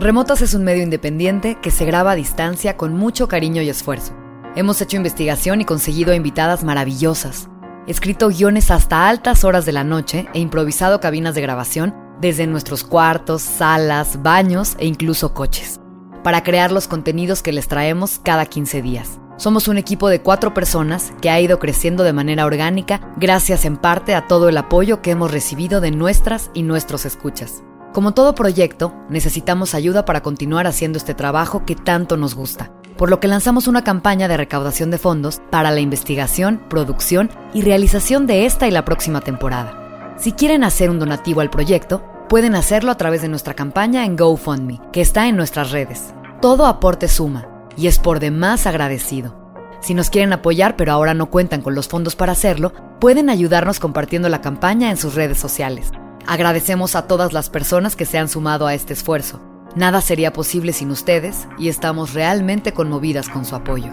Remotas es un medio independiente que se graba a distancia con mucho cariño y esfuerzo. Hemos hecho investigación y conseguido invitadas maravillosas. Escrito guiones hasta altas horas de la noche e improvisado cabinas de grabación desde nuestros cuartos, salas, baños e incluso coches, para crear los contenidos que les traemos cada 15 días. Somos un equipo de cuatro personas que ha ido creciendo de manera orgánica gracias en parte a todo el apoyo que hemos recibido de nuestras y nuestros escuchas. Como todo proyecto, necesitamos ayuda para continuar haciendo este trabajo que tanto nos gusta, por lo que lanzamos una campaña de recaudación de fondos para la investigación, producción y realización de esta y la próxima temporada. Si quieren hacer un donativo al proyecto, pueden hacerlo a través de nuestra campaña en GoFundMe, que está en nuestras redes. Todo aporte suma y es por demás agradecido. Si nos quieren apoyar pero ahora no cuentan con los fondos para hacerlo, pueden ayudarnos compartiendo la campaña en sus redes sociales. Agradecemos a todas las personas que se han sumado a este esfuerzo. Nada sería posible sin ustedes y estamos realmente conmovidas con su apoyo.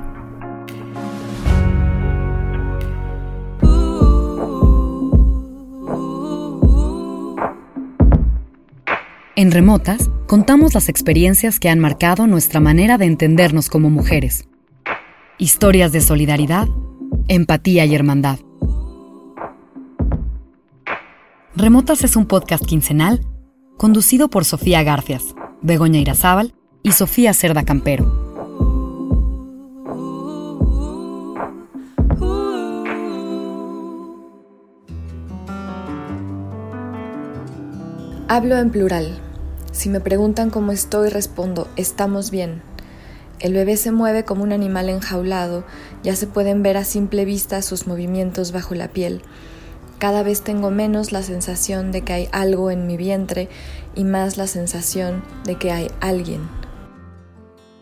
En Remotas contamos las experiencias que han marcado nuestra manera de entendernos como mujeres. Historias de solidaridad, empatía y hermandad. Remotas es un podcast quincenal conducido por Sofía Garfias, Begoña Irazábal y Sofía Cerda Campero. Hablo en plural. Si me preguntan cómo estoy, respondo, estamos bien. El bebé se mueve como un animal enjaulado, ya se pueden ver a simple vista sus movimientos bajo la piel. Cada vez tengo menos la sensación de que hay algo en mi vientre y más la sensación de que hay alguien.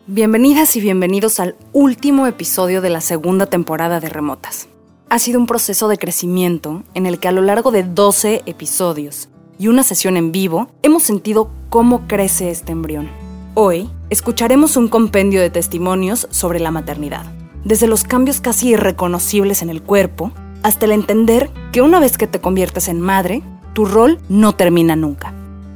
Bienvenidas y bienvenidos al último episodio de la segunda temporada de Remotas. Ha sido un proceso de crecimiento en el que a lo largo de 12 episodios y una sesión en vivo, hemos sentido cómo crece este embrión. Hoy escucharemos un compendio de testimonios sobre la maternidad, desde los cambios casi irreconocibles en el cuerpo hasta el entender que una vez que te conviertes en madre, tu rol no termina nunca.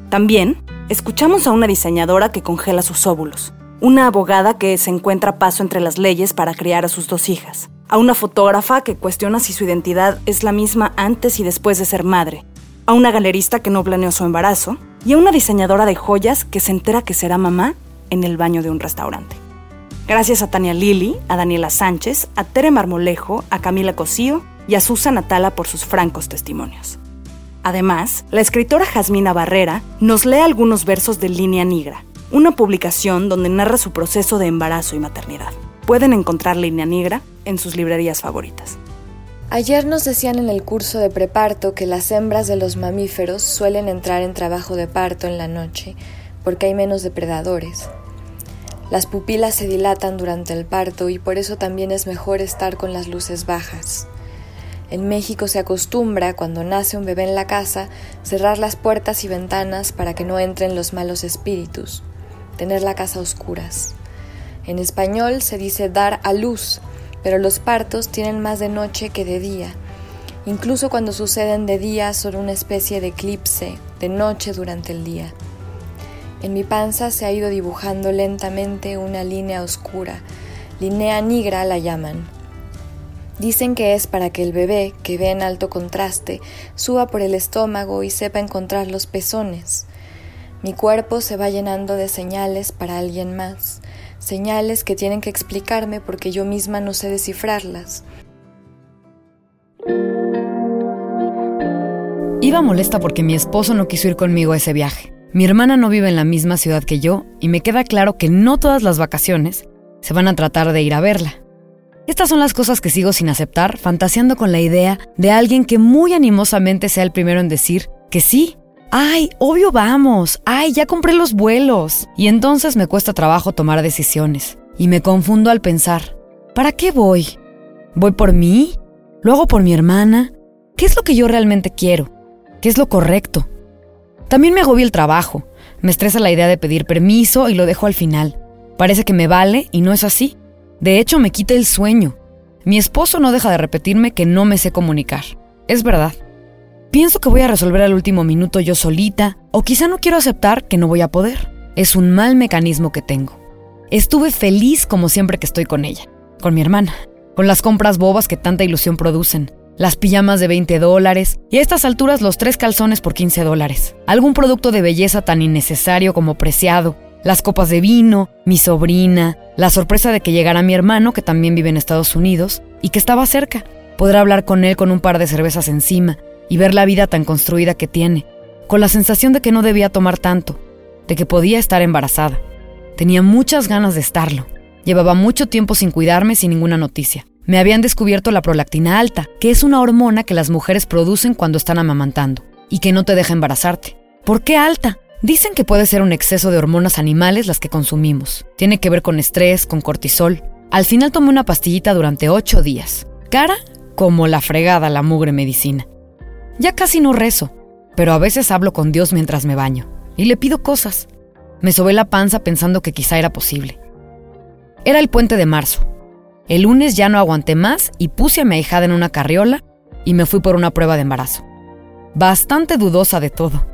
También escuchamos a una diseñadora que congela sus óvulos, una abogada que se encuentra paso entre las leyes para criar a sus dos hijas, a una fotógrafa que cuestiona si su identidad es la misma antes y después de ser madre, a una galerista que no planeó su embarazo y a una diseñadora de joyas que se entera que será mamá en el baño de un restaurante. Gracias a Tania Lili, a Daniela Sánchez, a Tere Marmolejo, a Camila Cosío y a Susan Atala por sus francos testimonios. Además, la escritora Jasmina Barrera nos lee algunos versos de Línea Negra, una publicación donde narra su proceso de embarazo y maternidad. Pueden encontrar Línea Negra en sus librerías favoritas. Ayer nos decían en el curso de preparto que las hembras de los mamíferos suelen entrar en trabajo de parto en la noche porque hay menos depredadores. Las pupilas se dilatan durante el parto y por eso también es mejor estar con las luces bajas. En México se acostumbra, cuando nace un bebé en la casa, cerrar las puertas y ventanas para que no entren los malos espíritus, tener la casa a oscuras. En español se dice dar a luz, pero los partos tienen más de noche que de día. Incluso cuando suceden de día son una especie de eclipse, de noche durante el día. En mi panza se ha ido dibujando lentamente una línea oscura, línea negra la llaman. Dicen que es para que el bebé, que ve en alto contraste, suba por el estómago y sepa encontrar los pezones. Mi cuerpo se va llenando de señales para alguien más, señales que tienen que explicarme porque yo misma no sé descifrarlas. Iba molesta porque mi esposo no quiso ir conmigo a ese viaje. Mi hermana no vive en la misma ciudad que yo y me queda claro que no todas las vacaciones se van a tratar de ir a verla. Estas son las cosas que sigo sin aceptar, fantaseando con la idea de alguien que muy animosamente sea el primero en decir que sí. Ay, obvio vamos. Ay, ya compré los vuelos. Y entonces me cuesta trabajo tomar decisiones. Y me confundo al pensar, ¿para qué voy? ¿Voy por mí? ¿Lo hago por mi hermana? ¿Qué es lo que yo realmente quiero? ¿Qué es lo correcto? También me agobia el trabajo. Me estresa la idea de pedir permiso y lo dejo al final. Parece que me vale y no es así. De hecho, me quita el sueño. Mi esposo no deja de repetirme que no me sé comunicar. Es verdad. Pienso que voy a resolver al último minuto yo solita, o quizá no quiero aceptar que no voy a poder. Es un mal mecanismo que tengo. Estuve feliz como siempre que estoy con ella, con mi hermana, con las compras bobas que tanta ilusión producen, las pijamas de 20 dólares y a estas alturas los tres calzones por 15 dólares. Algún producto de belleza tan innecesario como preciado, las copas de vino, mi sobrina, la sorpresa de que llegara mi hermano, que también vive en Estados Unidos, y que estaba cerca. Poder hablar con él con un par de cervezas encima y ver la vida tan construida que tiene, con la sensación de que no debía tomar tanto, de que podía estar embarazada. Tenía muchas ganas de estarlo. Llevaba mucho tiempo sin cuidarme sin ninguna noticia. Me habían descubierto la prolactina alta, que es una hormona que las mujeres producen cuando están amamantando y que no te deja embarazarte. ¿Por qué alta? Dicen que puede ser un exceso de hormonas animales las que consumimos. Tiene que ver con estrés, con cortisol. Al final tomé una pastillita durante ocho días. Cara como la fregada la mugre medicina. Ya casi no rezo, pero a veces hablo con Dios mientras me baño y le pido cosas. Me sobé la panza pensando que quizá era posible. Era el puente de marzo. El lunes ya no aguanté más y puse a mi ahijada en una carriola y me fui por una prueba de embarazo. Bastante dudosa de todo.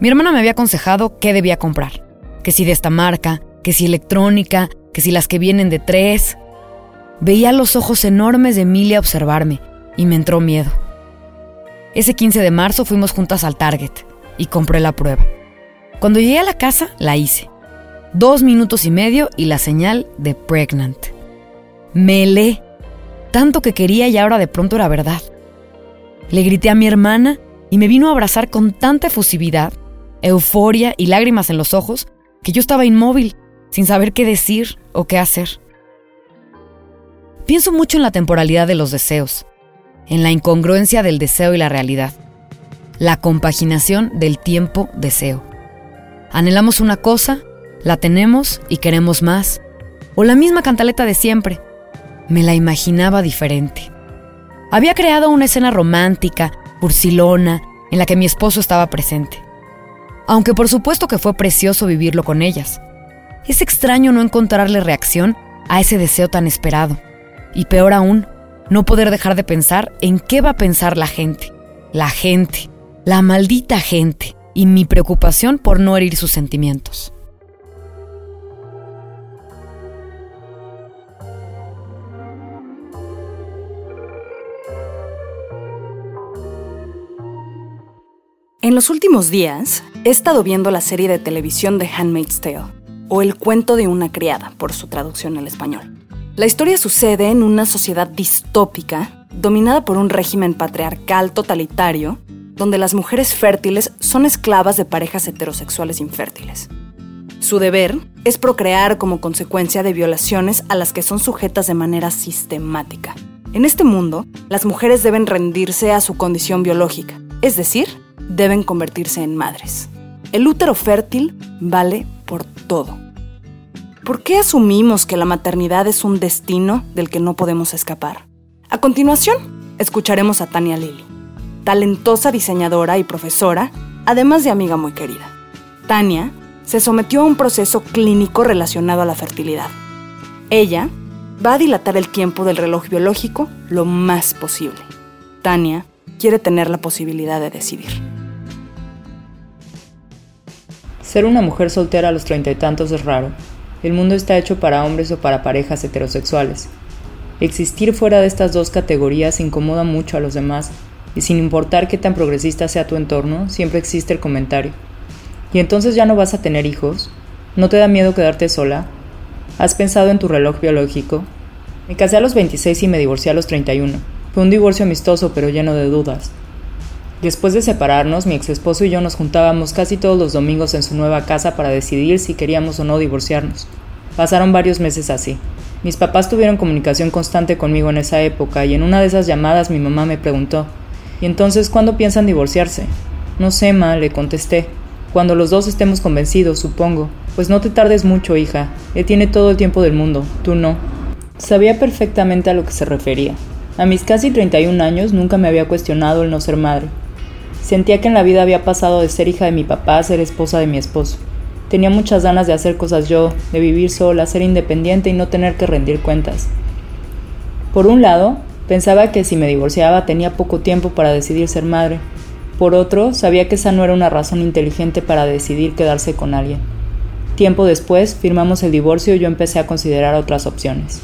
Mi hermana me había aconsejado qué debía comprar. Que si de esta marca, que si electrónica, que si las que vienen de tres. Veía los ojos enormes de Emilia observarme y me entró miedo. Ese 15 de marzo fuimos juntas al Target y compré la prueba. Cuando llegué a la casa, la hice. Dos minutos y medio y la señal de pregnant. Me helé. Tanto que quería y ahora de pronto era verdad. Le grité a mi hermana y me vino a abrazar con tanta efusividad euforia y lágrimas en los ojos que yo estaba inmóvil, sin saber qué decir o qué hacer. Pienso mucho en la temporalidad de los deseos, en la incongruencia del deseo y la realidad, la compaginación del tiempo-deseo. Anhelamos una cosa, la tenemos y queremos más, o la misma cantaleta de siempre. Me la imaginaba diferente. Había creado una escena romántica, cursilona, en la que mi esposo estaba presente aunque por supuesto que fue precioso vivirlo con ellas. Es extraño no encontrarle reacción a ese deseo tan esperado. Y peor aún, no poder dejar de pensar en qué va a pensar la gente. La gente, la maldita gente, y mi preocupación por no herir sus sentimientos. En los últimos días, he estado viendo la serie de televisión de Handmaid's Tale, o El cuento de una criada, por su traducción al español. La historia sucede en una sociedad distópica, dominada por un régimen patriarcal totalitario, donde las mujeres fértiles son esclavas de parejas heterosexuales infértiles. Su deber es procrear como consecuencia de violaciones a las que son sujetas de manera sistemática. En este mundo, las mujeres deben rendirse a su condición biológica, es decir, deben convertirse en madres. El útero fértil vale por todo. ¿Por qué asumimos que la maternidad es un destino del que no podemos escapar? A continuación, escucharemos a Tania Lili, talentosa diseñadora y profesora, además de amiga muy querida. Tania se sometió a un proceso clínico relacionado a la fertilidad. Ella va a dilatar el tiempo del reloj biológico lo más posible. Tania quiere tener la posibilidad de decidir. Ser una mujer soltera a los treinta y tantos es raro. El mundo está hecho para hombres o para parejas heterosexuales. Existir fuera de estas dos categorías incomoda mucho a los demás, y sin importar qué tan progresista sea tu entorno, siempre existe el comentario. ¿Y entonces ya no vas a tener hijos? ¿No te da miedo quedarte sola? ¿Has pensado en tu reloj biológico? Me casé a los 26 y me divorcié a los 31. Fue un divorcio amistoso pero lleno de dudas. Después de separarnos, mi ex esposo y yo nos juntábamos casi todos los domingos en su nueva casa para decidir si queríamos o no divorciarnos. Pasaron varios meses así. Mis papás tuvieron comunicación constante conmigo en esa época y en una de esas llamadas mi mamá me preguntó, ¿y entonces cuándo piensan divorciarse? No sé, ma, le contesté. Cuando los dos estemos convencidos, supongo. Pues no te tardes mucho, hija. Él tiene todo el tiempo del mundo, tú no. Sabía perfectamente a lo que se refería. A mis casi 31 años nunca me había cuestionado el no ser madre. Sentía que en la vida había pasado de ser hija de mi papá a ser esposa de mi esposo. Tenía muchas ganas de hacer cosas yo, de vivir sola, ser independiente y no tener que rendir cuentas. Por un lado, pensaba que si me divorciaba tenía poco tiempo para decidir ser madre. Por otro, sabía que esa no era una razón inteligente para decidir quedarse con alguien. Tiempo después, firmamos el divorcio y yo empecé a considerar otras opciones.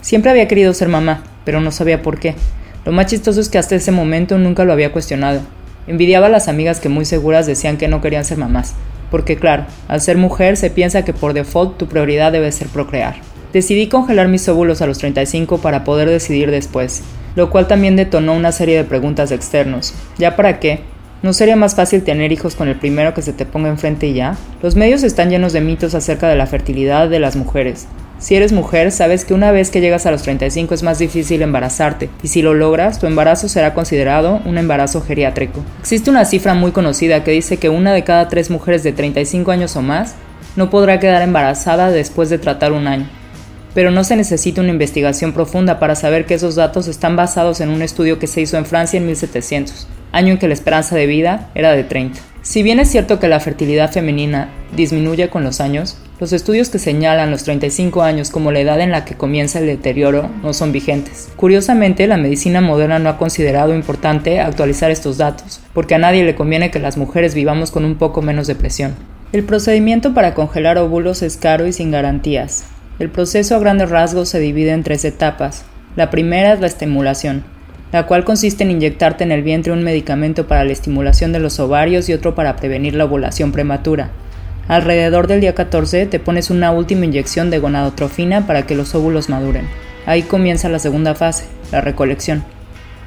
Siempre había querido ser mamá, pero no sabía por qué. Lo más chistoso es que hasta ese momento nunca lo había cuestionado. Envidiaba a las amigas que muy seguras decían que no querían ser mamás, porque claro, al ser mujer se piensa que por default tu prioridad debe ser procrear. Decidí congelar mis óvulos a los 35 para poder decidir después, lo cual también detonó una serie de preguntas externos. ¿Ya para qué? ¿No sería más fácil tener hijos con el primero que se te ponga enfrente y ya? Los medios están llenos de mitos acerca de la fertilidad de las mujeres. Si eres mujer, sabes que una vez que llegas a los 35 es más difícil embarazarte, y si lo logras, tu embarazo será considerado un embarazo geriátrico. Existe una cifra muy conocida que dice que una de cada tres mujeres de 35 años o más no podrá quedar embarazada después de tratar un año pero no se necesita una investigación profunda para saber que esos datos están basados en un estudio que se hizo en Francia en 1700, año en que la esperanza de vida era de 30. Si bien es cierto que la fertilidad femenina disminuye con los años, los estudios que señalan los 35 años como la edad en la que comienza el deterioro no son vigentes. Curiosamente, la medicina moderna no ha considerado importante actualizar estos datos, porque a nadie le conviene que las mujeres vivamos con un poco menos de presión. El procedimiento para congelar óvulos es caro y sin garantías. El proceso a grandes rasgos se divide en tres etapas. La primera es la estimulación, la cual consiste en inyectarte en el vientre un medicamento para la estimulación de los ovarios y otro para prevenir la ovulación prematura. Alrededor del día 14 te pones una última inyección de gonadotrofina para que los óvulos maduren. Ahí comienza la segunda fase, la recolección.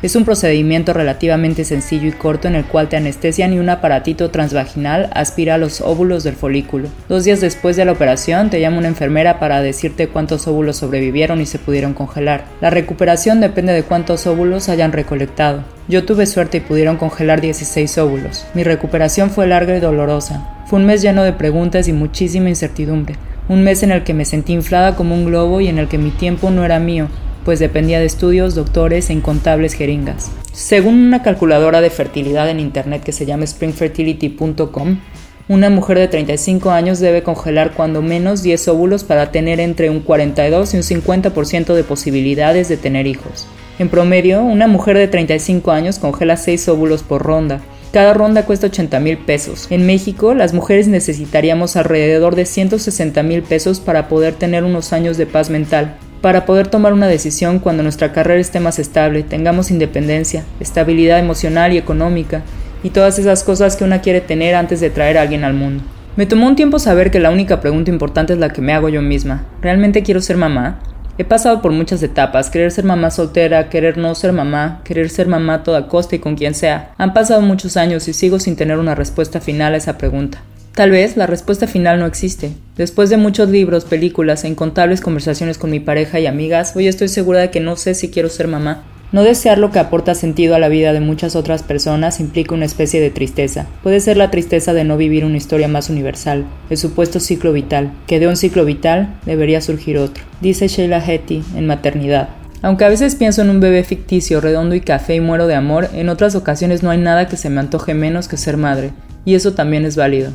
Es un procedimiento relativamente sencillo y corto en el cual te anestesian y un aparatito transvaginal aspira los óvulos del folículo. Dos días después de la operación te llama una enfermera para decirte cuántos óvulos sobrevivieron y se pudieron congelar. La recuperación depende de cuántos óvulos hayan recolectado. Yo tuve suerte y pudieron congelar 16 óvulos. Mi recuperación fue larga y dolorosa. Fue un mes lleno de preguntas y muchísima incertidumbre. Un mes en el que me sentí inflada como un globo y en el que mi tiempo no era mío, pues dependía de estudios, doctores e incontables jeringas. Según una calculadora de fertilidad en internet que se llama springfertility.com, una mujer de 35 años debe congelar cuando menos 10 óvulos para tener entre un 42 y un 50% de posibilidades de tener hijos. En promedio, una mujer de 35 años congela 6 óvulos por ronda. Cada ronda cuesta 80 mil pesos. En México, las mujeres necesitaríamos alrededor de 160 mil pesos para poder tener unos años de paz mental para poder tomar una decisión cuando nuestra carrera esté más estable, tengamos independencia, estabilidad emocional y económica, y todas esas cosas que una quiere tener antes de traer a alguien al mundo. Me tomó un tiempo saber que la única pregunta importante es la que me hago yo misma. ¿Realmente quiero ser mamá? He pasado por muchas etapas, querer ser mamá soltera, querer no ser mamá, querer ser mamá a toda costa y con quien sea. Han pasado muchos años y sigo sin tener una respuesta final a esa pregunta. Tal vez la respuesta final no existe. Después de muchos libros, películas e incontables conversaciones con mi pareja y amigas, hoy estoy segura de que no sé si quiero ser mamá. No desear lo que aporta sentido a la vida de muchas otras personas implica una especie de tristeza. Puede ser la tristeza de no vivir una historia más universal, el supuesto ciclo vital, que de un ciclo vital debería surgir otro. Dice Sheila Hetty en Maternidad. Aunque a veces pienso en un bebé ficticio, redondo y café y muero de amor, en otras ocasiones no hay nada que se me antoje menos que ser madre, y eso también es válido.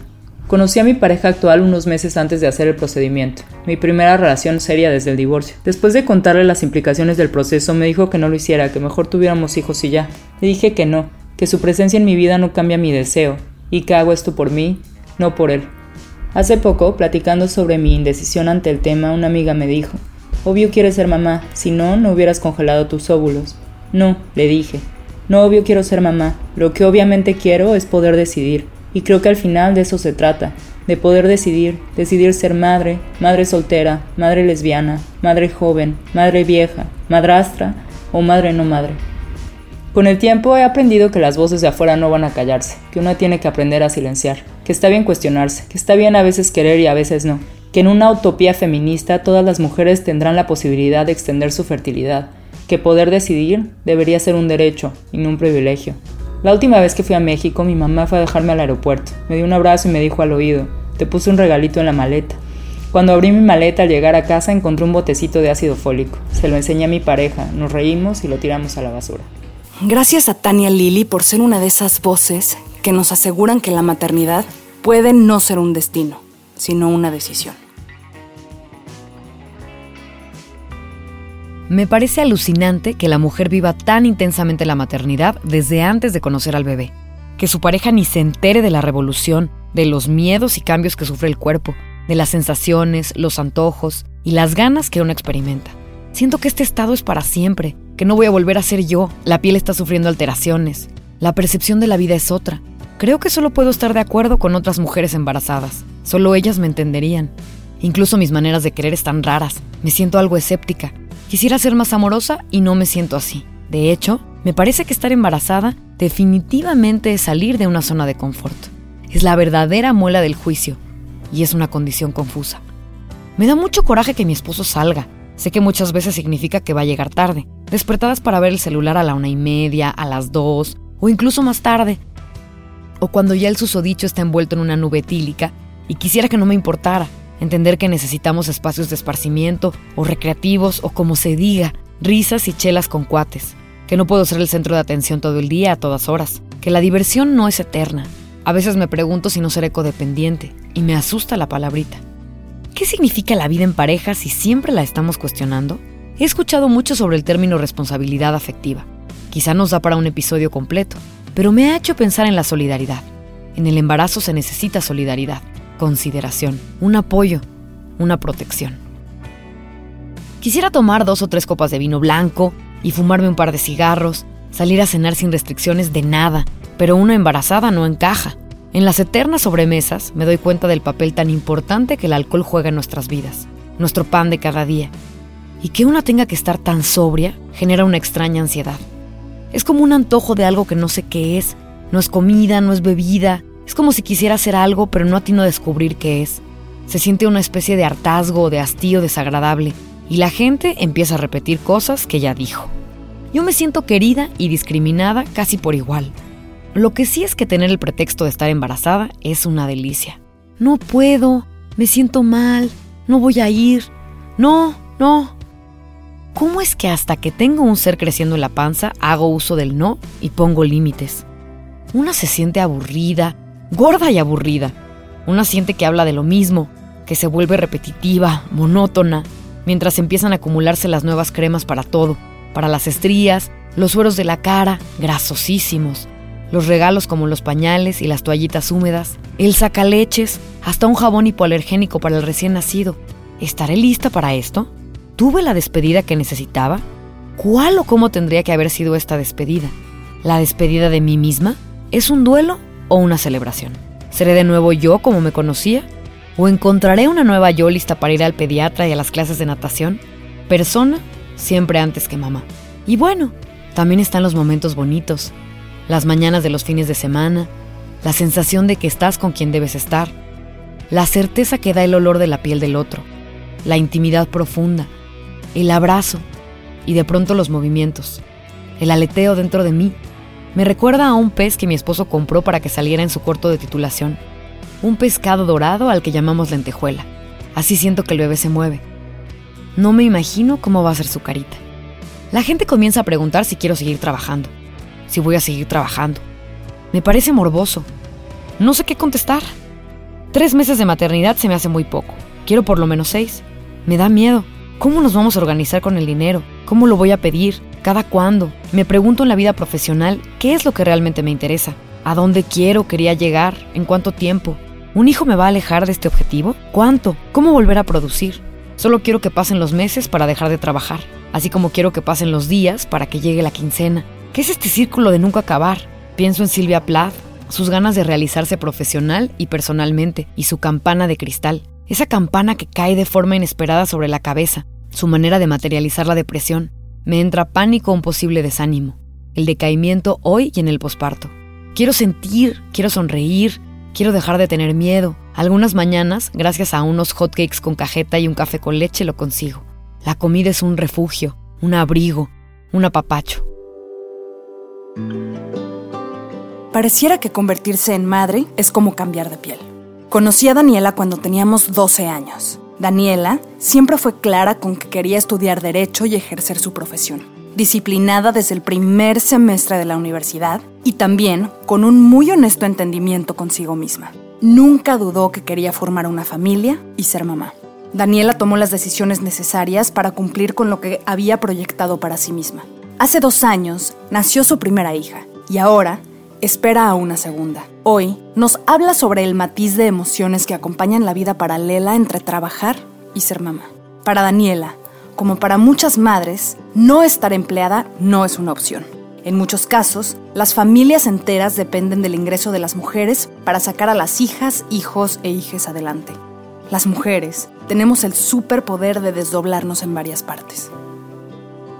Conocí a mi pareja actual unos meses antes de hacer el procedimiento, mi primera relación seria desde el divorcio. Después de contarle las implicaciones del proceso, me dijo que no lo hiciera, que mejor tuviéramos hijos y ya. Le dije que no, que su presencia en mi vida no cambia mi deseo, y que hago esto por mí, no por él. Hace poco, platicando sobre mi indecisión ante el tema, una amiga me dijo, obvio quieres ser mamá, si no, no hubieras congelado tus óvulos. No, le dije, no obvio quiero ser mamá, lo que obviamente quiero es poder decidir. Y creo que al final de eso se trata, de poder decidir, decidir ser madre, madre soltera, madre lesbiana, madre joven, madre vieja, madrastra o madre no madre. Con el tiempo he aprendido que las voces de afuera no van a callarse, que uno tiene que aprender a silenciar, que está bien cuestionarse, que está bien a veces querer y a veces no, que en una utopía feminista todas las mujeres tendrán la posibilidad de extender su fertilidad, que poder decidir debería ser un derecho y no un privilegio. La última vez que fui a México, mi mamá fue a dejarme al aeropuerto, me dio un abrazo y me dijo al oído, te puse un regalito en la maleta. Cuando abrí mi maleta al llegar a casa encontré un botecito de ácido fólico. Se lo enseñé a mi pareja, nos reímos y lo tiramos a la basura. Gracias a Tania Lili por ser una de esas voces que nos aseguran que la maternidad puede no ser un destino, sino una decisión. Me parece alucinante que la mujer viva tan intensamente la maternidad desde antes de conocer al bebé, que su pareja ni se entere de la revolución, de los miedos y cambios que sufre el cuerpo, de las sensaciones, los antojos y las ganas que uno experimenta. Siento que este estado es para siempre, que no voy a volver a ser yo, la piel está sufriendo alteraciones, la percepción de la vida es otra. Creo que solo puedo estar de acuerdo con otras mujeres embarazadas, solo ellas me entenderían. Incluso mis maneras de querer están raras, me siento algo escéptica. Quisiera ser más amorosa y no me siento así. De hecho, me parece que estar embarazada definitivamente es salir de una zona de confort. Es la verdadera muela del juicio, y es una condición confusa. Me da mucho coraje que mi esposo salga. Sé que muchas veces significa que va a llegar tarde, despertadas para ver el celular a la una y media, a las dos, o incluso más tarde. O cuando ya el susodicho está envuelto en una nube etílica y quisiera que no me importara, entender que necesitamos espacios de esparcimiento o recreativos o como se diga, risas y chelas con cuates, que no puedo ser el centro de atención todo el día a todas horas, que la diversión no es eterna. A veces me pregunto si no seré codependiente, y me asusta la palabrita. ¿Qué significa la vida en pareja si siempre la estamos cuestionando? He escuchado mucho sobre el término responsabilidad afectiva. Quizá nos da para un episodio completo, pero me ha hecho pensar en la solidaridad. En el embarazo se necesita solidaridad, consideración, un apoyo, una protección. Quisiera tomar dos o tres copas de vino blanco y fumarme un par de cigarros, salir a cenar sin restricciones de nada, pero una embarazada no encaja. En las eternas sobremesas me doy cuenta del papel tan importante que el alcohol juega en nuestras vidas, nuestro pan de cada día. Y que una tenga que estar tan sobria genera una extraña ansiedad. Es como un antojo de algo que no sé qué es. No es comida, no es bebida. Es como si quisiera hacer algo, pero no atino a descubrir qué es. Se siente una especie de hartazgo o de hastío desagradable. Y la gente empieza a repetir cosas que ya dijo. Yo me siento querida y discriminada casi por igual. Lo que sí es que tener el pretexto de estar embarazada es una delicia. No puedo, me siento mal, no voy a ir, no, no. ¿Cómo es que hasta que tengo un ser creciendo en la panza hago uso del no y pongo límites? Una se siente aburrida, gorda y aburrida. Una siente que habla de lo mismo, que se vuelve repetitiva, monótona, mientras empiezan a acumularse las nuevas cremas para todo, para las estrías, los sueros de la cara, grasosísimos, los regalos como los pañales y las toallitas húmedas, el sacaleches, hasta un jabón hipoalergénico para el recién nacido. ¿Estaré lista para esto? ¿Tuve la despedida que necesitaba? ¿Cuál o cómo tendría que haber sido esta despedida? ¿La despedida de mí misma? ¿Es un duelo o una celebración? ¿Seré de nuevo yo como me conocía? ¿O encontraré una nueva yo lista para ir al pediatra y a las clases de natación? Persona siempre antes que mamá. Y bueno, también están los momentos bonitos, las mañanas de los fines de semana, la sensación de que estás con quien debes estar, la certeza que da el olor de la piel del otro, la intimidad profunda, el abrazo y de pronto los movimientos, el aleteo dentro de mí. Me recuerda a un pez que mi esposo compró para que saliera en su corto de titulación, un pescado dorado al que llamamos lentejuela. Así siento que el bebé se mueve. No me imagino cómo va a ser su carita. La gente comienza a preguntar si quiero seguir trabajando si voy a seguir trabajando. Me parece morboso. No sé qué contestar. Tres meses de maternidad se me hace muy poco. Quiero por lo menos seis. Me da miedo. ¿Cómo nos vamos a organizar con el dinero? ¿Cómo lo voy a pedir? ¿Cada cuándo? Me pregunto en la vida profesional qué es lo que realmente me interesa. ¿A dónde quiero, quería llegar? ¿En cuánto tiempo? ¿Un hijo me va a alejar de este objetivo? ¿Cuánto? ¿Cómo volver a producir? Solo quiero que pasen los meses para dejar de trabajar, así como quiero que pasen los días para que llegue la quincena, ¿Qué es este círculo de nunca acabar? Pienso en Silvia Plath, sus ganas de realizarse profesional y personalmente, y su campana de cristal. Esa campana que cae de forma inesperada sobre la cabeza, su manera de materializar la depresión. Me entra pánico un posible desánimo, el decaimiento hoy y en el posparto. Quiero sentir, quiero sonreír, quiero dejar de tener miedo, Algunas mañanas, gracias a unos hotcakes con cajeta y un café con leche, lo consigo. La comida es un refugio, un abrigo, un apapacho. Pareciera que convertirse en madre es como cambiar de piel. Conocí a Daniela cuando teníamos 12 años. Daniela siempre fue clara con que quería estudiar derecho y ejercer su profesión. Disciplinada desde el primer semestre de la universidad y también con un muy honesto entendimiento consigo misma. Nunca dudó que quería formar una familia y ser mamá. Daniela tomó las decisiones necesarias para cumplir con lo que había proyectado para sí misma. Hace dos años nació su primera hija y ahora espera a una segunda. Hoy nos habla sobre el matiz de emociones que acompañan la vida paralela entre trabajar y ser mamá. Para Daniela, como para muchas madres, no estar empleada no es una opción. En muchos casos, las familias enteras dependen del ingreso de las mujeres para sacar a las hijas, hijos e hijes adelante. Las mujeres tenemos el superpoder de desdoblarnos en varias partes.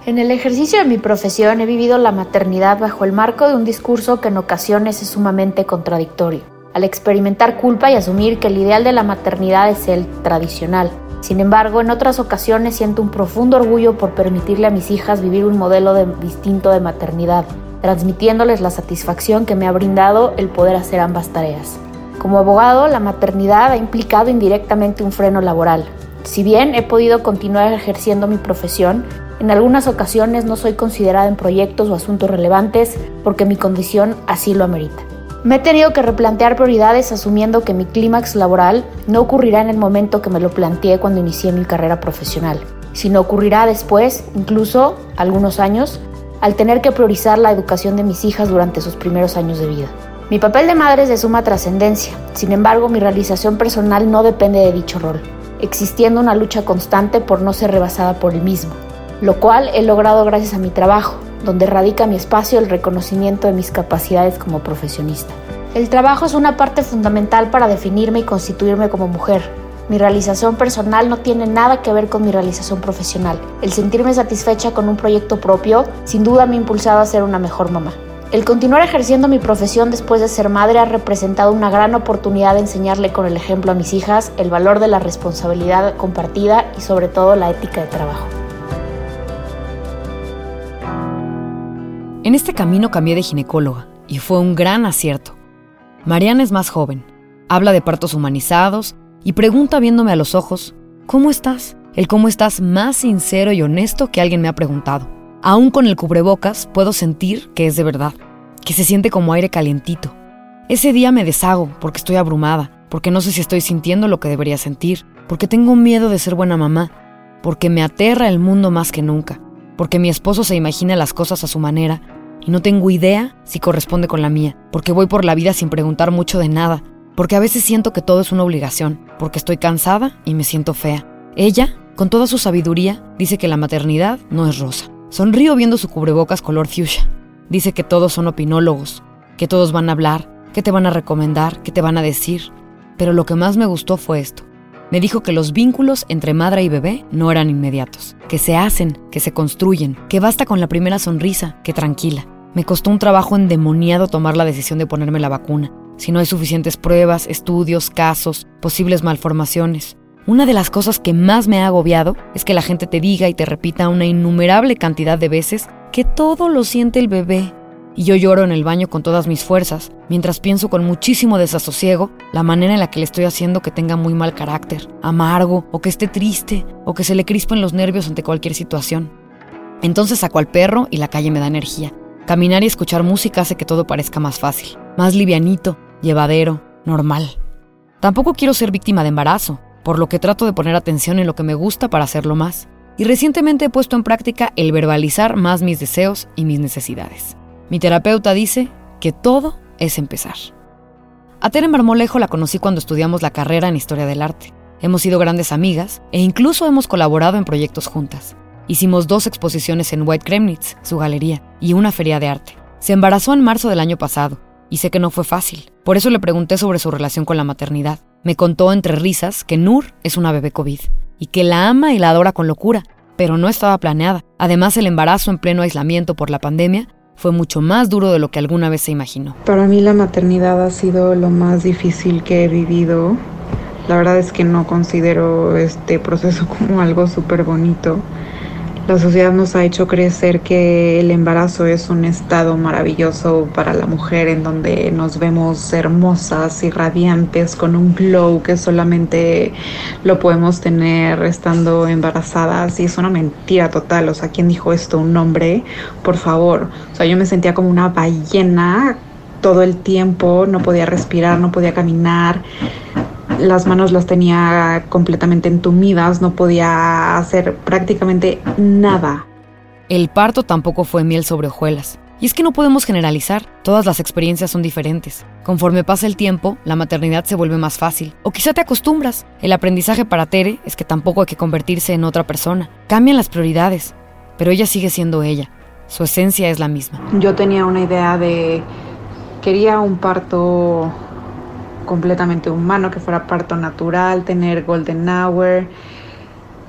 En el ejercicio de mi profesión he vivido la maternidad bajo el marco de un discurso que en ocasiones es sumamente contradictorio, al experimentar culpa y asumir que el ideal de la maternidad es el tradicional. Sin embargo, en otras ocasiones siento un profundo orgullo por permitirle a mis hijas vivir un modelo distinto de maternidad, transmitiéndoles la satisfacción que me ha brindado el poder hacer ambas tareas. Como abogado, la maternidad ha implicado indirectamente un freno laboral. Si bien he podido continuar ejerciendo mi profesión, en algunas ocasiones no soy considerada en proyectos o asuntos relevantes porque mi condición así lo amerita. Me he tenido que replantear prioridades asumiendo que mi clímax laboral no ocurrirá en el momento que me lo planteé cuando inicié mi carrera profesional, sino ocurrirá después, incluso algunos años, al tener que priorizar la educación de mis hijas durante sus primeros años de vida. Mi papel de madre es de suma trascendencia, sin embargo mi realización personal no depende de dicho rol, existiendo una lucha constante por no ser rebasada por el mismo lo cual he logrado gracias a mi trabajo, donde radica mi espacio el reconocimiento de mis capacidades como profesionista. El trabajo es una parte fundamental para definirme y constituirme como mujer. Mi realización personal no tiene nada que ver con mi realización profesional. El sentirme satisfecha con un proyecto propio sin duda me ha impulsado a ser una mejor mamá. El continuar ejerciendo mi profesión después de ser madre ha representado una gran oportunidad de enseñarle con el ejemplo a mis hijas el valor de la responsabilidad compartida y sobre todo la ética de trabajo. En este camino cambié de ginecóloga y fue un gran acierto. Mariana es más joven, habla de partos humanizados y pregunta viéndome a los ojos, ¿cómo estás? El cómo estás más sincero y honesto que alguien me ha preguntado. Aún con el cubrebocas puedo sentir que es de verdad, que se siente como aire calientito. Ese día me deshago porque estoy abrumada, porque no sé si estoy sintiendo lo que debería sentir, porque tengo miedo de ser buena mamá, porque me aterra el mundo más que nunca, porque mi esposo se imagina las cosas a su manera y no tengo idea si corresponde con la mía, porque voy por la vida sin preguntar mucho de nada, porque a veces siento que todo es una obligación, porque estoy cansada y me siento fea. Ella, con toda su sabiduría, dice que la maternidad no es rosa. Sonrío viendo su cubrebocas color fuchsia. Dice que todos son opinólogos, que todos van a hablar, que te van a recomendar, que te van a decir. Pero lo que más me gustó fue esto. Me dijo que los vínculos entre madre y bebé no eran inmediatos, que se hacen, que se construyen, que basta con la primera sonrisa, que tranquila. Me costó un trabajo endemoniado tomar la decisión de ponerme la vacuna. Si no hay suficientes pruebas, estudios, casos, posibles malformaciones. Una de las cosas que más me ha agobiado es que la gente te diga y te repita una innumerable cantidad de veces que todo lo siente el bebé y yo lloro en el baño con todas mis fuerzas, mientras pienso con muchísimo desasosiego la manera en la que le estoy haciendo que tenga muy mal carácter, amargo, o que esté triste, o que se le crispen los nervios ante cualquier situación. Entonces saco al perro y la calle me da energía. Caminar y escuchar música hace que todo parezca más fácil, más livianito, llevadero, normal. Tampoco quiero ser víctima de embarazo, por lo que trato de poner atención en lo que me gusta para hacerlo más. Y recientemente he puesto en práctica el verbalizar más mis deseos y mis necesidades. Mi terapeuta dice que todo es empezar. A Tere Marmolejo la conocí cuando estudiamos la carrera en Historia del Arte. Hemos sido grandes amigas e incluso hemos colaborado en proyectos juntas. Hicimos dos exposiciones en White Kremnitz, su galería, y una feria de arte. Se embarazó en marzo del año pasado, y sé que no fue fácil. Por eso le pregunté sobre su relación con la maternidad. Me contó entre risas que Nur es una bebé COVID, y que la ama y la adora con locura, pero no estaba planeada. Además, el embarazo en pleno aislamiento por la pandemia fue mucho más duro de lo que alguna vez se imaginó. Para mí la maternidad ha sido lo más difícil que he vivido La verdad es que no considero este proceso como algo súper bonito. La sociedad nos ha hecho crecer que el embarazo es un estado maravilloso para la mujer en donde nos vemos hermosas y radiantes con un glow que solamente lo podemos tener estando embarazadas y es una mentira total. O sea, ¿quién dijo esto? ¿Un hombre? Por favor. O sea, yo me sentía como una ballena todo el tiempo, no podía respirar, no podía caminar las manos las tenía completamente entumidas, no podía hacer prácticamente nada. El parto tampoco fue miel sobre hojuelas. Y es que no podemos generalizar, todas las experiencias son diferentes. Conforme pasa el tiempo, la maternidad se vuelve más fácil, o quizá te acostumbras. El aprendizaje para Tere es que tampoco hay que convertirse en otra persona. Cambian las prioridades, pero ella sigue siendo ella. Su esencia es la misma. Yo tenía una idea de... Quería un parto completamente humano, que fuera parto natural, tener golden hour.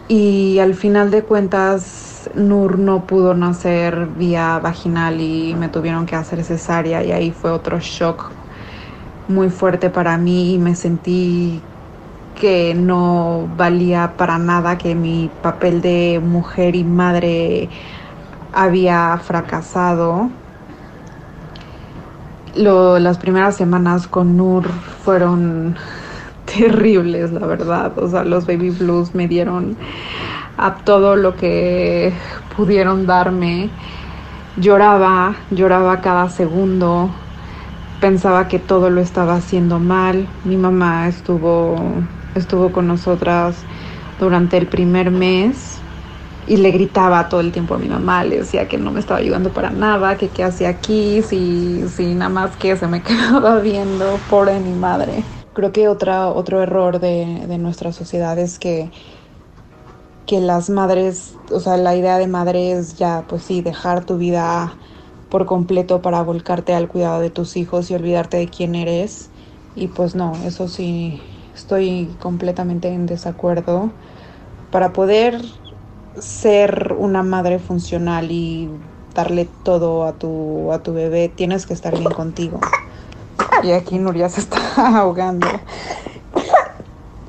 Y al final de cuentas, Nur no pudo nacer vía vaginal y me tuvieron que hacer cesárea y ahí fue otro shock muy fuerte para mí y me sentí que no valía para nada, que mi papel de mujer y madre había fracasado las primeras semanas con Nur fueron terribles, la verdad. O sea, los baby blues me dieron a todo lo que pudieron darme. Lloraba, lloraba cada segundo. Pensaba que todo lo estaba haciendo mal. Mi mamá estuvo estuvo con nosotras durante el primer mes y le gritaba todo el tiempo a mi mamá, le decía que no me estaba ayudando para nada, que qué hacía aquí, si, si nada más que se me quedaba viendo, pobre mi madre. Creo que otra, otro error de, de nuestra sociedad es que, que las madres, o sea, la idea de madre es ya, pues sí, dejar tu vida por completo para volcarte al cuidado de tus hijos y olvidarte de quién eres. Y pues no, eso sí, estoy completamente en desacuerdo. Para poder ser una madre funcional y darle todo a tu, a tu bebé, tienes que estar bien contigo. Y aquí Nuria se está ahogando.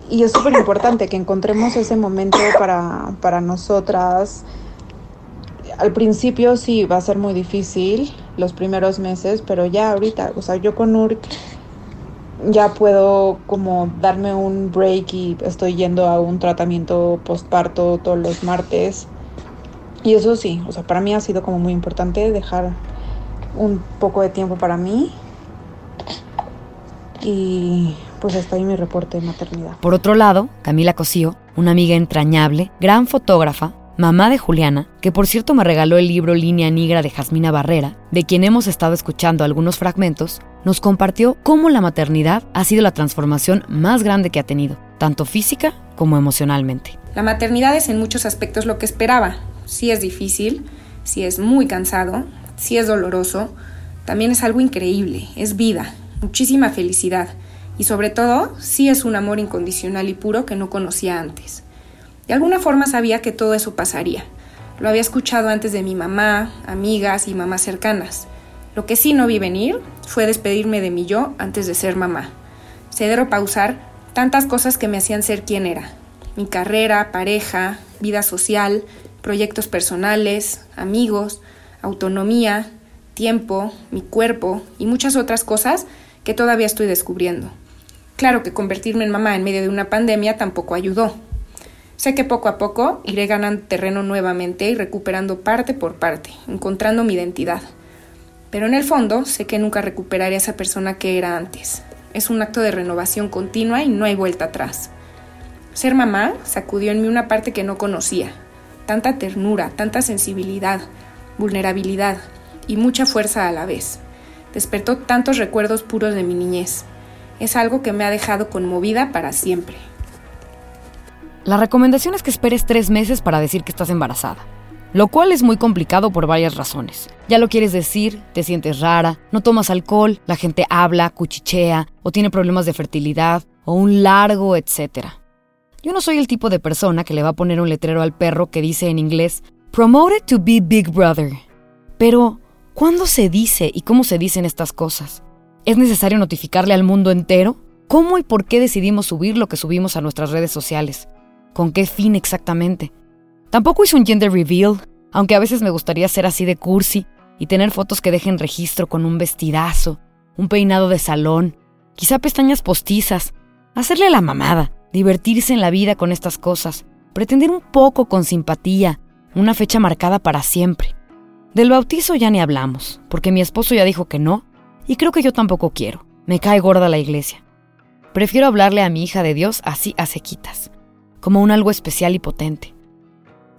Y es súper importante que encontremos ese momento para, para nosotras. Al principio sí va a ser muy difícil los primeros meses, pero ya ahorita, o sea, yo con Nur ya puedo como darme un break y estoy yendo a un tratamiento postparto todos los martes. Y eso sí, o sea, para mí ha sido como muy importante dejar un poco de tiempo para mí. Y pues hasta ahí mi reporte de maternidad. Por otro lado, Camila Cosío, una amiga entrañable, gran fotógrafa, mamá de Juliana, que por cierto me regaló el libro Línea Negra de Jasmina Barrera, de quien hemos estado escuchando algunos fragmentos, nos compartió cómo la maternidad ha sido la transformación más grande que ha tenido, tanto física como emocionalmente. La maternidad es en muchos aspectos lo que esperaba. Sí es difícil, sí es muy cansado, sí es doloroso, también es algo increíble, es vida, muchísima felicidad y sobre todo sí es un amor incondicional y puro que no conocía antes. De alguna forma sabía que todo eso pasaría. Lo había escuchado antes de mi mamá, amigas y mamás cercanas. Lo que sí no vi venir fue despedirme de mi yo antes de ser mamá. Ceder o pausar tantas cosas que me hacían ser quien era. Mi carrera, pareja, vida social, proyectos personales, amigos, autonomía, tiempo, mi cuerpo y muchas otras cosas que todavía estoy descubriendo. Claro que convertirme en mamá en medio de una pandemia tampoco ayudó. Sé que poco a poco iré ganando terreno nuevamente y recuperando parte por parte, encontrando mi identidad. Pero en el fondo sé que nunca recuperaré a esa persona que era antes. Es un acto de renovación continua y no hay vuelta atrás. Ser mamá sacudió en mí una parte que no conocía. Tanta ternura, tanta sensibilidad, vulnerabilidad y mucha fuerza a la vez. Despertó tantos recuerdos puros de mi niñez. Es algo que me ha dejado conmovida para siempre. La recomendación es que esperes tres meses para decir que estás embarazada, lo cual es muy complicado por varias razones. Ya lo quieres decir, te sientes rara, no tomas alcohol, la gente habla, cuchichea, o tiene problemas de fertilidad, o un largo, etcétera. Yo no soy el tipo de persona que le va a poner un letrero al perro que dice en inglés Promoted to be Big Brother. Pero, ¿cuándo se dice y cómo se dicen estas cosas? ¿Es necesario notificarle al mundo entero? ¿Cómo y por qué decidimos subir lo que subimos a nuestras redes sociales? ¿Con qué fin exactamente? Tampoco hice un gender reveal, aunque a veces me gustaría ser así de cursi y tener fotos que dejen registro con un vestidazo, un peinado de salón, quizá pestañas postizas, hacerle la mamada, divertirse en la vida con estas cosas, pretender un poco con simpatía, una fecha marcada para siempre. Del bautizo ya ni hablamos, porque mi esposo ya dijo que no, y creo que yo tampoco quiero. Me cae gorda la iglesia. Prefiero hablarle a mi hija de Dios así a sequitas, como un algo especial y potente.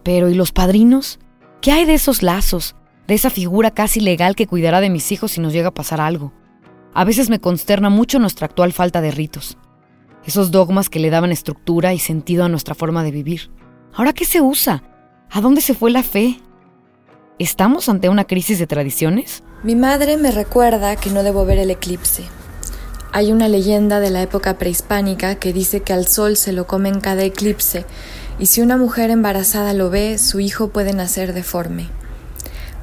Pero ¿y los padrinos? ¿Qué hay de esos lazos, de esa figura casi legal que cuidará de mis hijos si nos llega a pasar algo? A veces me consterna mucho nuestra actual falta de ritos, esos dogmas que le daban estructura y sentido a nuestra forma de vivir. ¿Ahora qué se usa? ¿A dónde se fue la fe? ¿Estamos ante una crisis de tradiciones? Mi madre me recuerda que no debo ver el eclipse, hay una leyenda de la época prehispánica que dice que al sol se lo come en cada eclipse y si una mujer embarazada lo ve, su hijo puede nacer deforme.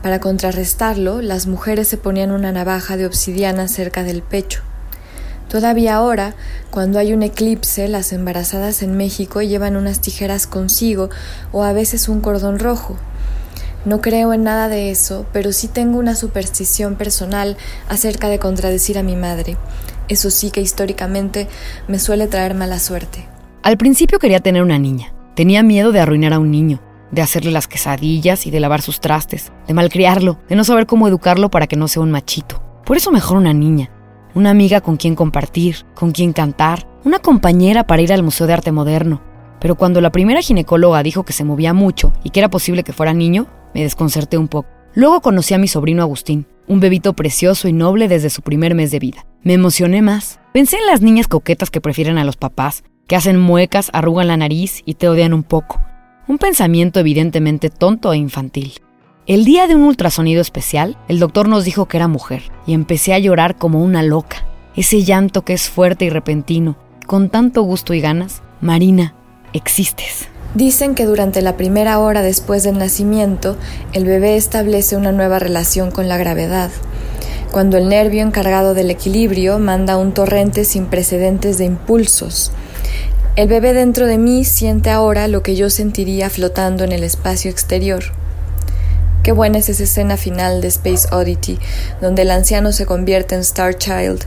Para contrarrestarlo, las mujeres se ponían una navaja de obsidiana cerca del pecho. Todavía ahora, cuando hay un eclipse, las embarazadas en México llevan unas tijeras consigo o a veces un cordón rojo. No creo en nada de eso, pero sí tengo una superstición personal acerca de contradecir a mi madre. Eso sí que históricamente me suele traer mala suerte. Al principio quería tener una niña. Tenía miedo de arruinar a un niño, de hacerle las quesadillas y de lavar sus trastes, de malcriarlo, de no saber cómo educarlo para que no sea un machito. Por eso mejor una niña, una amiga con quien compartir, con quien cantar, una compañera para ir al Museo de Arte Moderno. Pero cuando la primera ginecóloga dijo que se movía mucho y que era posible que fuera niño, me desconcerté un poco. Luego conocí a mi sobrino Agustín, un bebito precioso y noble desde su primer mes de vida. Me emocioné más. Pensé en las niñas coquetas que prefieren a los papás, que hacen muecas, arrugan la nariz y te odian un poco. Un pensamiento evidentemente tonto e infantil. El día de un ultrasonido especial, el doctor nos dijo que era mujer y empecé a llorar como una loca. Ese llanto que es fuerte y repentino, con tanto gusto y ganas. Marina, existes. Dicen que durante la primera hora después del nacimiento, el bebé establece una nueva relación con la gravedad, cuando el nervio encargado del equilibrio manda un torrente sin precedentes de impulsos. El bebé dentro de mí siente ahora lo que yo sentiría flotando en el espacio exterior. Qué buena es esa escena final de Space Oddity, donde el anciano se convierte en Star Child,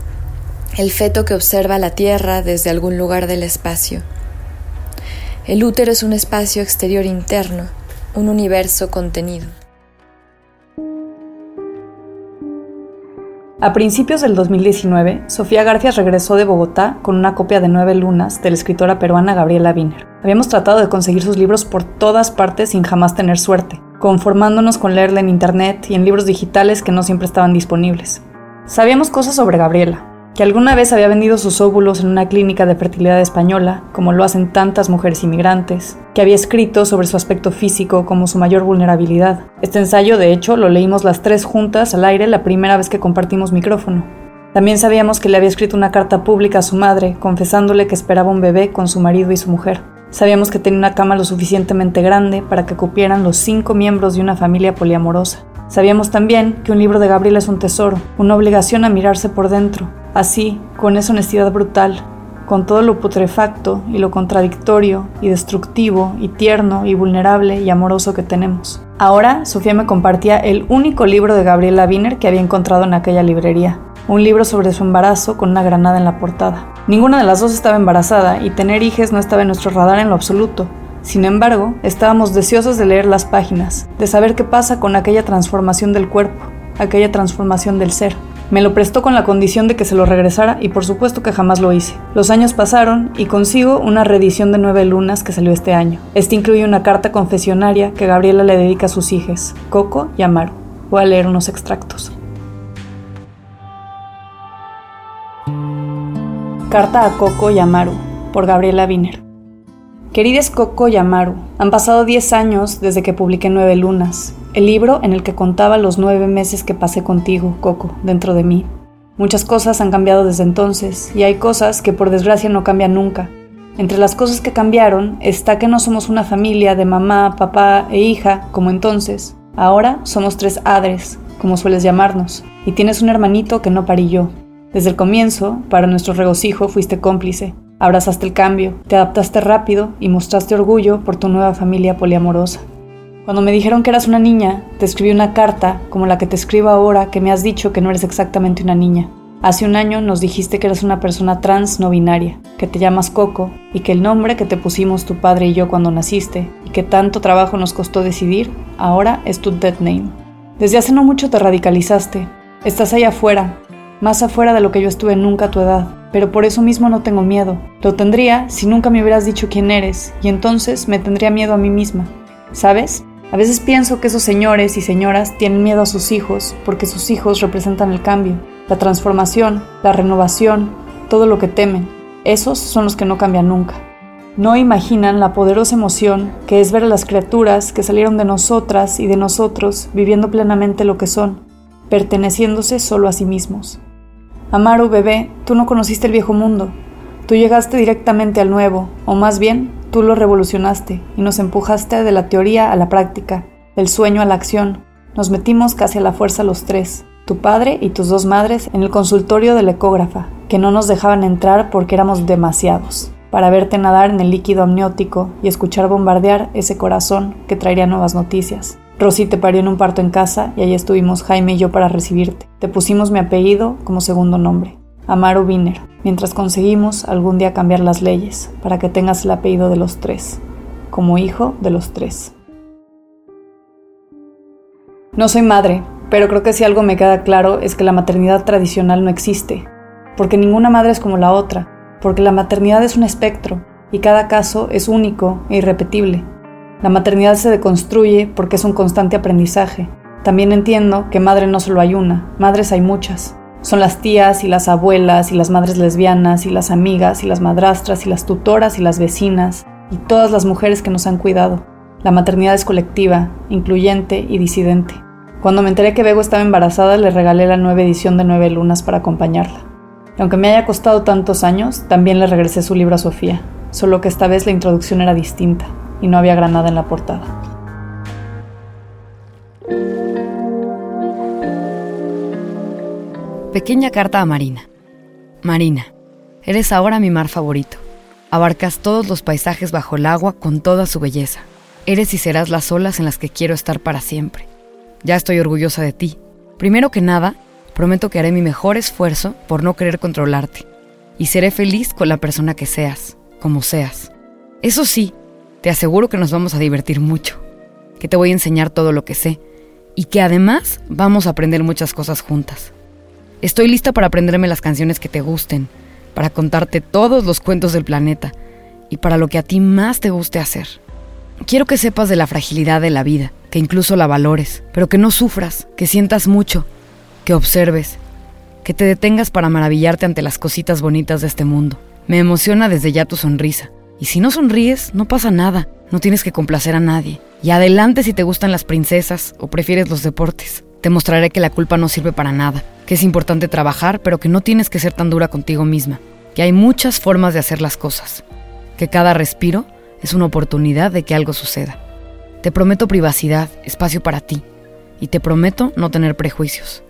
el feto que observa la Tierra desde algún lugar del espacio. El útero es un espacio exterior interno, un universo contenido. A principios del 2019, Sofía García regresó de Bogotá con una copia de Nueve Lunas de la escritora peruana Gabriela Wiener. Habíamos tratado de conseguir sus libros por todas partes sin jamás tener suerte, conformándonos con leerla en internet y en libros digitales que no siempre estaban disponibles. Sabíamos cosas sobre Gabriela, que alguna vez había vendido sus óvulos en una clínica de fertilidad española, como lo hacen tantas mujeres inmigrantes, que había escrito sobre su aspecto físico como su mayor vulnerabilidad. Este ensayo, de hecho, lo leímos las tres juntas al aire la primera vez que compartimos micrófono. También sabíamos que le había escrito una carta pública a su madre, confesándole que esperaba un bebé con su marido y su mujer. Sabíamos que tenía una cama lo suficientemente grande para que cupieran los cinco miembros de una familia poliamorosa. Sabíamos también que un libro de Gabriela es un tesoro, una obligación a mirarse por dentro, así, con esa honestidad brutal, con todo lo putrefacto y lo contradictorio y destructivo y tierno y vulnerable y amoroso que tenemos. Ahora, Sofía me compartía el único libro de Gabriela Wiener que había encontrado en aquella librería, un libro sobre su embarazo con una granada en la portada. Ninguna de las dos estaba embarazada y tener hijos no estaba en nuestro radar en lo absoluto, sin embargo, estábamos deseosos de leer las páginas, de saber qué pasa con aquella transformación del cuerpo, aquella transformación del ser. Me lo prestó con la condición de que se lo regresara y por supuesto que jamás lo hice. Los años pasaron y consigo una reedición de Nueve Lunas que salió este año. Este incluye una carta confesionaria que Gabriela le dedica a sus hijas, Coco y Amaru. Voy a leer unos extractos. Carta a Coco y Amaru, por Gabriela Wiener. Querides Coco y Amaru, han pasado 10 años desde que publiqué Nueve Lunas, el libro en el que contaba los nueve meses que pasé contigo, Coco, dentro de mí. Muchas cosas han cambiado desde entonces, y hay cosas que por desgracia no cambian nunca. Entre las cosas que cambiaron está que no somos una familia de mamá, papá e hija, como entonces. Ahora somos tres adres, como sueles llamarnos, y tienes un hermanito que no parí yo. Desde el comienzo, para nuestro regocijo, fuiste cómplice. Abrazaste el cambio, te adaptaste rápido y mostraste orgullo por tu nueva familia poliamorosa. Cuando me dijeron que eras una niña, te escribí una carta como la que te escribo ahora que me has dicho que no eres exactamente una niña. Hace un año nos dijiste que eres una persona trans no binaria, que te llamas Coco y que el nombre que te pusimos tu padre y yo cuando naciste y que tanto trabajo nos costó decidir, ahora es tu dead name. Desde hace no mucho te radicalizaste. Estás ahí afuera, más afuera de lo que yo estuve nunca a tu edad, pero por eso mismo no tengo miedo. Lo tendría si nunca me hubieras dicho quién eres y entonces me tendría miedo a mí misma. ¿Sabes? A veces pienso que esos señores y señoras tienen miedo a sus hijos porque sus hijos representan el cambio, la transformación, la renovación, todo lo que temen. Esos son los que no cambian nunca. No imaginan la poderosa emoción que es ver a las criaturas que salieron de nosotras y de nosotros viviendo plenamente lo que son, perteneciéndose solo a sí mismos. Amaru, bebé, tú no conociste el viejo mundo. Tú llegaste directamente al nuevo, o más bien, Tú lo revolucionaste y nos empujaste de la teoría a la práctica, del sueño a la acción. Nos metimos casi a la fuerza los tres, tu padre y tus dos madres, en el consultorio del ecógrafa, que no nos dejaban entrar porque éramos demasiados, para verte nadar en el líquido amniótico y escuchar bombardear ese corazón que traería nuevas noticias. Rosy te parió en un parto en casa y ahí estuvimos Jaime y yo para recibirte. Te pusimos mi apellido como segundo nombre. Amaru Wiener, mientras conseguimos algún día cambiar las leyes para que tengas el apellido de los tres, como hijo de los tres. No soy madre, pero creo que si algo me queda claro es que la maternidad tradicional no existe, porque ninguna madre es como la otra, porque la maternidad es un espectro y cada caso es único e irrepetible. La maternidad se deconstruye porque es un constante aprendizaje. También entiendo que madre no solo hay una, madres hay muchas. Son las tías y las abuelas y las madres lesbianas y las amigas y las madrastras y las tutoras y las vecinas y todas las mujeres que nos han cuidado. La maternidad es colectiva, incluyente y disidente. Cuando me enteré que Bego estaba embarazada, le regalé la nueva edición de Nueve Lunas para acompañarla. Y aunque me haya costado tantos años, también le regresé su libro a Sofía, solo que esta vez la introducción era distinta y no había granada en la portada. Pequeña carta a Marina. Marina, eres ahora mi mar favorito. Abarcas todos los paisajes bajo el agua con toda su belleza. Eres y serás las olas en las que quiero estar para siempre. Ya estoy orgullosa de ti. Primero que nada, prometo que haré mi mejor esfuerzo por no querer controlarte. Y seré feliz con la persona que seas, como seas. Eso sí, te aseguro que nos vamos a divertir mucho. Que te voy a enseñar todo lo que sé. Y que además vamos a aprender muchas cosas juntas. Estoy lista para aprenderme las canciones que te gusten, para contarte todos los cuentos del planeta y para lo que a ti más te guste hacer. Quiero que sepas de la fragilidad de la vida, que incluso la valores, pero que no sufras, que sientas mucho, que observes, que te detengas para maravillarte ante las cositas bonitas de este mundo. Me emociona desde ya tu sonrisa. Y si no sonríes, no pasa nada, no tienes que complacer a nadie. Y adelante si te gustan las princesas o prefieres los deportes. Te mostraré que la culpa no sirve para nada, que es importante trabajar, pero que no tienes que ser tan dura contigo misma, que hay muchas formas de hacer las cosas, que cada respiro es una oportunidad de que algo suceda. Te prometo privacidad, espacio para ti, y te prometo no tener prejuicios.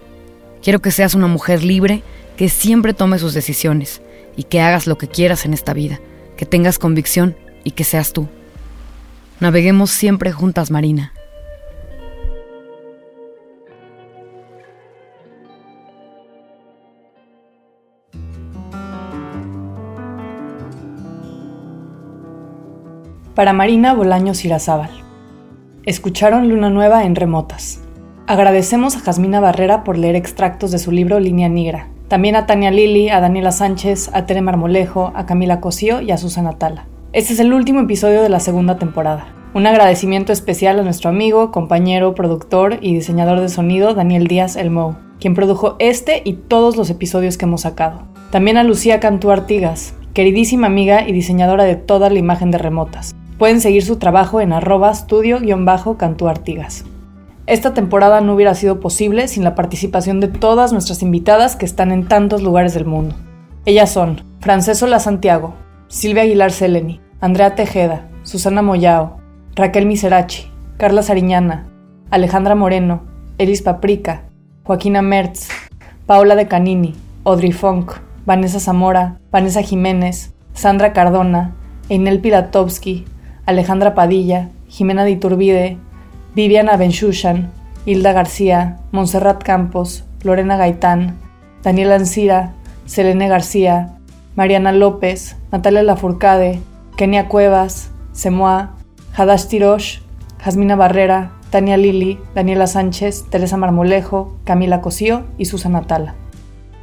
Quiero que seas una mujer libre, que siempre tome sus decisiones y que hagas lo que quieras en esta vida, que tengas convicción y que seas tú. Naveguemos siempre juntas, Marina. Para Marina Bolaños Irazábal. Escucharon Luna Nueva en Remotas. Agradecemos a Jasmina Barrera por leer extractos de su libro Línea Negra. También a Tania Lili, a Daniela Sánchez, a Tere Marmolejo, a Camila Cosío y a Susana Tala. Este es el último episodio de la segunda temporada. Un agradecimiento especial a nuestro amigo, compañero, productor y diseñador de sonido Daniel Díaz Elmo, quien produjo este y todos los episodios que hemos sacado. También a Lucía Cantú Artigas, queridísima amiga y diseñadora de toda la imagen de remotas. Pueden seguir su trabajo en arroba estudio-cantú Artigas. Esta temporada no hubiera sido posible sin la participación de todas nuestras invitadas que están en tantos lugares del mundo. Ellas son Francesola Santiago, Silvia Aguilar Seleni, Andrea Tejeda, Susana Moyao, Raquel Miserachi, Carla Sariñana, Alejandra Moreno, Elis Paprika, Joaquina Mertz, Paola de Canini, Audrey Funk, Vanessa Zamora, Vanessa Jiménez, Sandra Cardona, Einel Pilatowski, Alejandra Padilla, Jimena de Iturbide, Viviana Benchushan, Hilda García, Montserrat Campos, Lorena Gaitán, Daniela Ancira, Selene García, Mariana López, Natalia Lafourcade, Kenia Cuevas, Semoa, Hadash Tirosh, Jasmina Barrera, Tania Lili, Daniela Sánchez, Teresa Marmolejo, Camila Cosío y Susana Tala.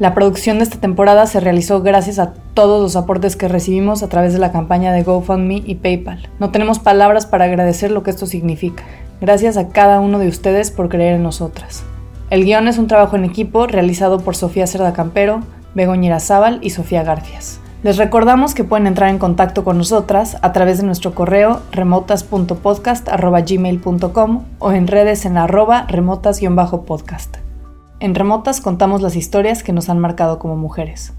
La producción de esta temporada se realizó gracias a todos los aportes que recibimos a través de la campaña de GoFundMe y PayPal. No tenemos palabras para agradecer lo que esto significa. Gracias a cada uno de ustedes por creer en nosotras. El guion es un trabajo en equipo realizado por Sofía Cerda Campero, Begoña Irazábal y Sofía Garfias. Les recordamos que pueden entrar en contacto con nosotras a través de nuestro correo remotas.podcast.gmail.com o en redes en arroba remotas-podcast. En Remotas contamos las historias que nos han marcado como mujeres.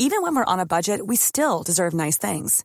Even when we're on a budget, we still deserve nice things.